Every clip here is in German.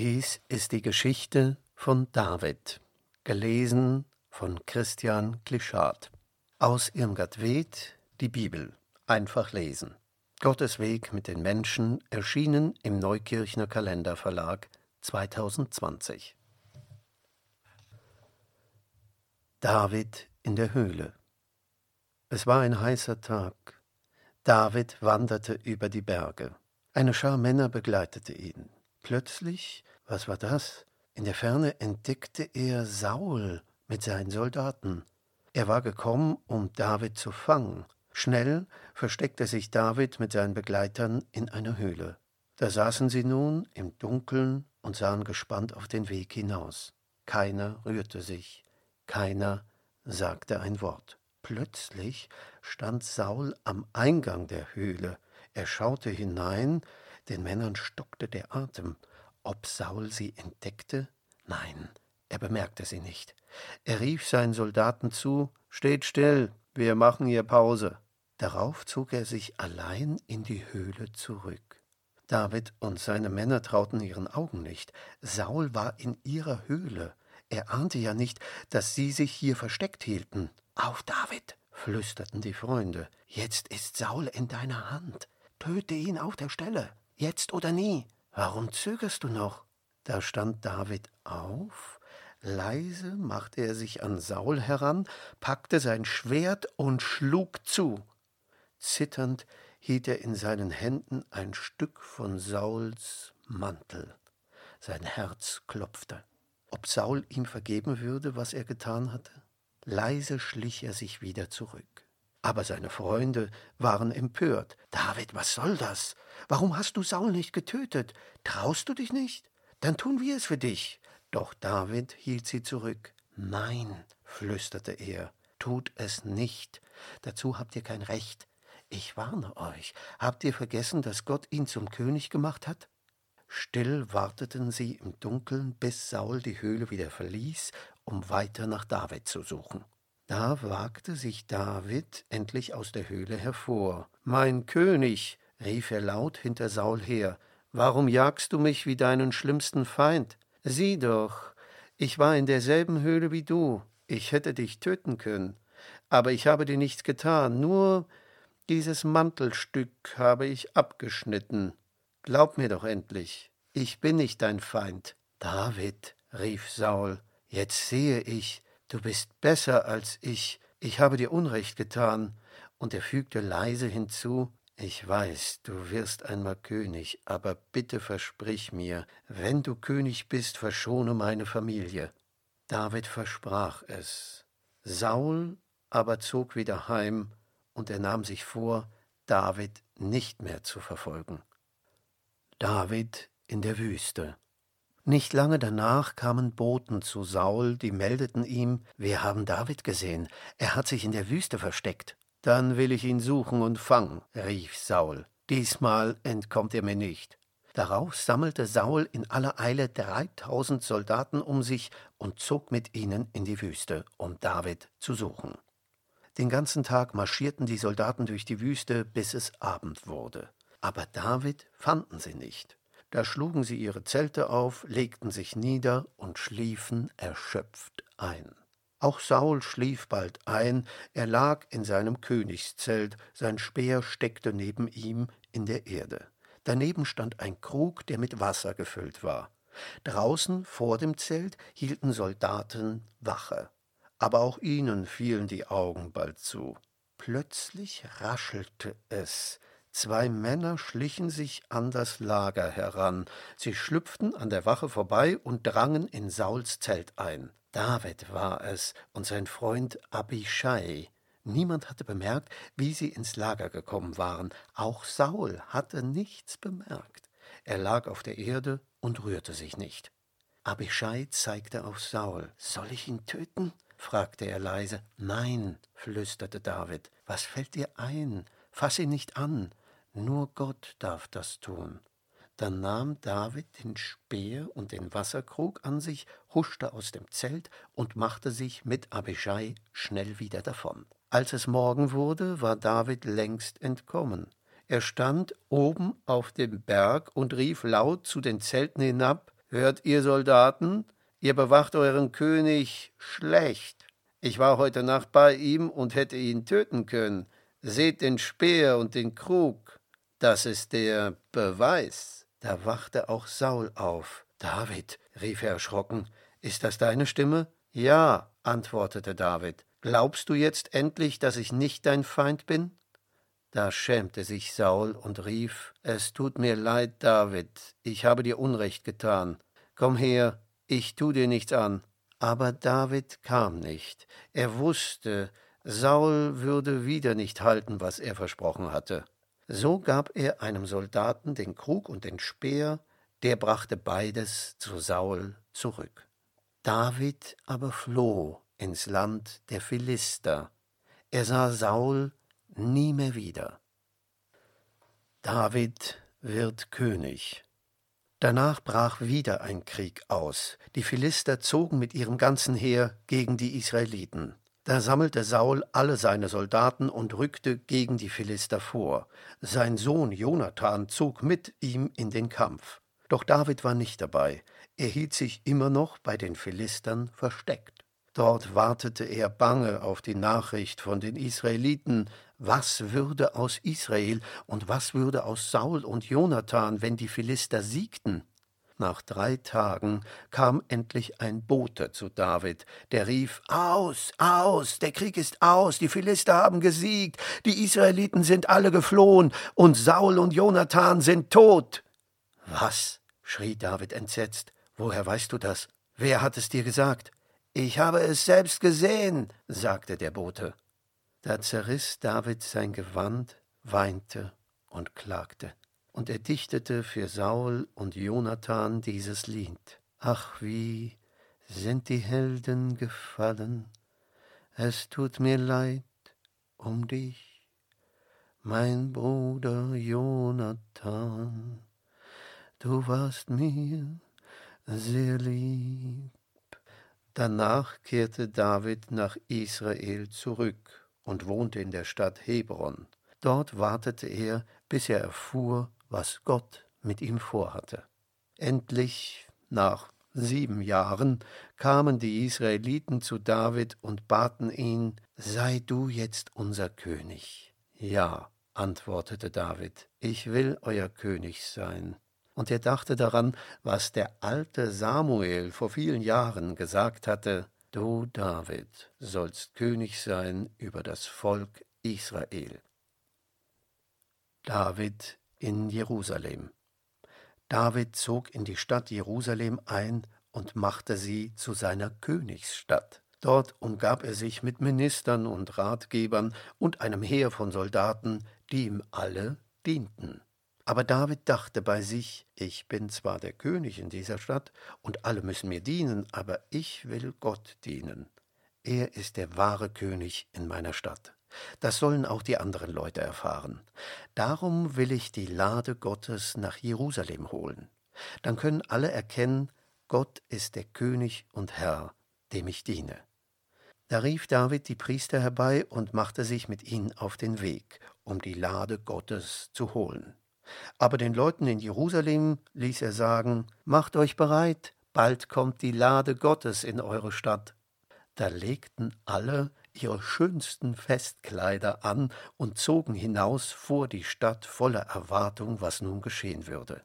Dies ist die Geschichte von David, gelesen von Christian Klischat. Aus Irmgard Ved, die Bibel, einfach lesen. Gottes Weg mit den Menschen, erschienen im Neukirchner Kalenderverlag 2020. David in der Höhle. Es war ein heißer Tag. David wanderte über die Berge. Eine Schar Männer begleitete ihn. Plötzlich, was war das? In der Ferne entdeckte er Saul mit seinen Soldaten. Er war gekommen, um David zu fangen. Schnell versteckte sich David mit seinen Begleitern in einer Höhle. Da saßen sie nun im Dunkeln und sahen gespannt auf den Weg hinaus. Keiner rührte sich, keiner sagte ein Wort. Plötzlich stand Saul am Eingang der Höhle. Er schaute hinein, den Männern stockte der Atem. Ob Saul sie entdeckte? Nein, er bemerkte sie nicht. Er rief seinen Soldaten zu Steht still, wir machen hier Pause. Darauf zog er sich allein in die Höhle zurück. David und seine Männer trauten ihren Augen nicht. Saul war in ihrer Höhle. Er ahnte ja nicht, dass sie sich hier versteckt hielten. Auf, David, flüsterten die Freunde. Jetzt ist Saul in deiner Hand. Töte ihn auf der Stelle. Jetzt oder nie. Warum zögerst du noch? Da stand David auf, leise machte er sich an Saul heran, packte sein Schwert und schlug zu. Zitternd hielt er in seinen Händen ein Stück von Sauls Mantel. Sein Herz klopfte. Ob Saul ihm vergeben würde, was er getan hatte? Leise schlich er sich wieder zurück. Aber seine Freunde waren empört. David, was soll das? Warum hast du Saul nicht getötet? Traust du dich nicht? Dann tun wir es für dich. Doch David hielt sie zurück. Nein, flüsterte er, tut es nicht. Dazu habt ihr kein Recht. Ich warne euch. Habt ihr vergessen, dass Gott ihn zum König gemacht hat? Still warteten sie im Dunkeln, bis Saul die Höhle wieder verließ, um weiter nach David zu suchen. Da wagte sich David endlich aus der Höhle hervor. Mein König, rief er laut hinter Saul her, warum jagst du mich wie deinen schlimmsten Feind? Sieh doch, ich war in derselben Höhle wie du, ich hätte dich töten können, aber ich habe dir nichts getan, nur dieses Mantelstück habe ich abgeschnitten. Glaub mir doch endlich, ich bin nicht dein Feind. David, rief Saul, jetzt sehe ich, Du bist besser als ich, ich habe dir Unrecht getan. Und er fügte leise hinzu Ich weiß, du wirst einmal König, aber bitte versprich mir, wenn du König bist, verschone meine Familie. David versprach es. Saul aber zog wieder heim, und er nahm sich vor, David nicht mehr zu verfolgen. David in der Wüste. Nicht lange danach kamen Boten zu Saul, die meldeten ihm, wir haben David gesehen, er hat sich in der Wüste versteckt. Dann will ich ihn suchen und fangen, rief Saul. Diesmal entkommt er mir nicht. Darauf sammelte Saul in aller Eile dreitausend Soldaten um sich und zog mit ihnen in die Wüste, um David zu suchen. Den ganzen Tag marschierten die Soldaten durch die Wüste, bis es Abend wurde. Aber David fanden sie nicht. Da schlugen sie ihre Zelte auf, legten sich nieder und schliefen erschöpft ein. Auch Saul schlief bald ein, er lag in seinem Königszelt, sein Speer steckte neben ihm in der Erde. Daneben stand ein Krug, der mit Wasser gefüllt war. Draußen vor dem Zelt hielten Soldaten Wache. Aber auch ihnen fielen die Augen bald zu. Plötzlich raschelte es, Zwei Männer schlichen sich an das Lager heran. Sie schlüpften an der Wache vorbei und drangen in Sauls Zelt ein. David war es und sein Freund Abishai. Niemand hatte bemerkt, wie sie ins Lager gekommen waren. Auch Saul hatte nichts bemerkt. Er lag auf der Erde und rührte sich nicht. Abishai zeigte auf Saul. Soll ich ihn töten? fragte er leise. Nein, flüsterte David. Was fällt dir ein? Fass ihn nicht an. Nur Gott darf das tun. Dann nahm David den Speer und den Wasserkrug an sich, huschte aus dem Zelt und machte sich mit Abishai schnell wieder davon. Als es Morgen wurde, war David längst entkommen. Er stand oben auf dem Berg und rief laut zu den Zelten hinab Hört ihr Soldaten, ihr bewacht euren König schlecht. Ich war heute Nacht bei ihm und hätte ihn töten können. Seht den Speer und den Krug. Das ist der Beweis. Da wachte auch Saul auf. David, rief er erschrocken, ist das deine Stimme? Ja, antwortete David. Glaubst du jetzt endlich, dass ich nicht dein Feind bin? Da schämte sich Saul und rief Es tut mir leid, David, ich habe dir Unrecht getan. Komm her, ich tu dir nichts an. Aber David kam nicht. Er wusste, Saul würde wieder nicht halten, was er versprochen hatte. So gab er einem Soldaten den Krug und den Speer, der brachte beides zu Saul zurück. David aber floh ins Land der Philister. Er sah Saul nie mehr wieder. David wird König. Danach brach wieder ein Krieg aus. Die Philister zogen mit ihrem ganzen Heer gegen die Israeliten. Da sammelte Saul alle seine Soldaten und rückte gegen die Philister vor. Sein Sohn Jonathan zog mit ihm in den Kampf. Doch David war nicht dabei. Er hielt sich immer noch bei den Philistern versteckt. Dort wartete er bange auf die Nachricht von den Israeliten, was würde aus Israel und was würde aus Saul und Jonathan, wenn die Philister siegten? Nach drei Tagen kam endlich ein Bote zu David, der rief Aus, aus, der Krieg ist aus, die Philister haben gesiegt, die Israeliten sind alle geflohen, und Saul und Jonathan sind tot. Was? schrie David entsetzt. Woher weißt du das? Wer hat es dir gesagt? Ich habe es selbst gesehen, sagte der Bote. Da zerriß David sein Gewand, weinte und klagte. Und er dichtete für Saul und Jonathan dieses Lied. Ach, wie sind die Helden gefallen, es tut mir leid um dich, mein Bruder Jonathan, du warst mir sehr lieb. Danach kehrte David nach Israel zurück und wohnte in der Stadt Hebron. Dort wartete er, bis er erfuhr, was Gott mit ihm vorhatte. Endlich, nach sieben Jahren, kamen die Israeliten zu David und baten ihn, Sei du jetzt unser König. Ja, antwortete David, ich will euer König sein. Und er dachte daran, was der alte Samuel vor vielen Jahren gesagt hatte, Du, David, sollst König sein über das Volk Israel. David in Jerusalem. David zog in die Stadt Jerusalem ein und machte sie zu seiner Königsstadt. Dort umgab er sich mit Ministern und Ratgebern und einem Heer von Soldaten, die ihm alle dienten. Aber David dachte bei sich, ich bin zwar der König in dieser Stadt, und alle müssen mir dienen, aber ich will Gott dienen. Er ist der wahre König in meiner Stadt. Das sollen auch die anderen Leute erfahren. Darum will ich die Lade Gottes nach Jerusalem holen. Dann können alle erkennen, Gott ist der König und Herr, dem ich diene. Da rief David die Priester herbei und machte sich mit ihnen auf den Weg, um die Lade Gottes zu holen. Aber den Leuten in Jerusalem ließ er sagen, Macht euch bereit, bald kommt die Lade Gottes in eure Stadt. Da legten alle ihre schönsten Festkleider an und zogen hinaus vor die Stadt voller Erwartung, was nun geschehen würde.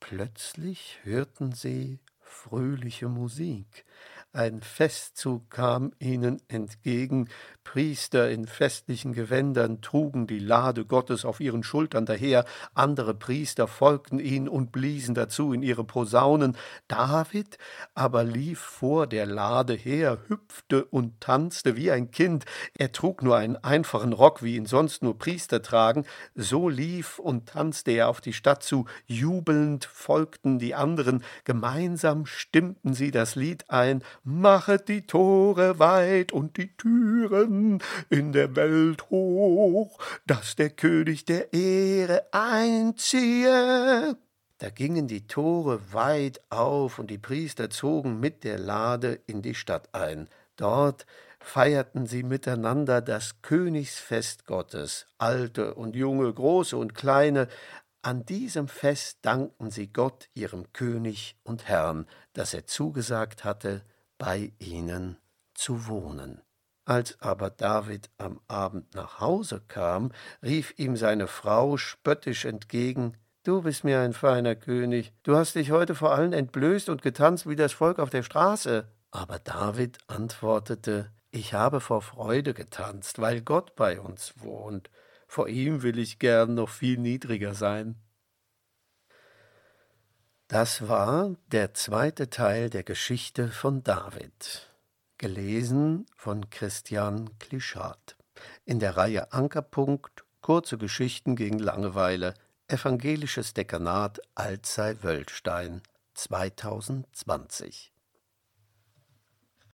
Plötzlich hörten sie fröhliche Musik, ein Festzug kam ihnen entgegen, Priester in festlichen Gewändern trugen die Lade Gottes auf ihren Schultern daher, andere Priester folgten ihnen und bliesen dazu in ihre Posaunen. David aber lief vor der Lade her, hüpfte und tanzte wie ein Kind. Er trug nur einen einfachen Rock, wie ihn sonst nur Priester tragen. So lief und tanzte er auf die Stadt zu. Jubelnd folgten die anderen. Gemeinsam stimmten sie das Lied ein Machet die Tore weit und die Türen in der Welt hoch, dass der König der Ehre einziehe. Da gingen die Tore weit auf und die Priester zogen mit der Lade in die Stadt ein. Dort feierten sie miteinander das Königsfest Gottes, alte und junge, große und kleine, An diesem Fest dankten sie Gott, ihrem König und Herrn, dass er zugesagt hatte, bei ihnen zu wohnen. Als aber David am Abend nach Hause kam, rief ihm seine Frau spöttisch entgegen Du bist mir ein feiner König, du hast dich heute vor allen entblößt und getanzt wie das Volk auf der Straße. Aber David antwortete Ich habe vor Freude getanzt, weil Gott bei uns wohnt. Vor ihm will ich gern noch viel niedriger sein. Das war der zweite Teil der Geschichte von David. Gelesen von Christian Klischat. In der Reihe Ankerpunkt Kurze Geschichten gegen Langeweile Evangelisches Dekanat Alzey-Wöllstein 2020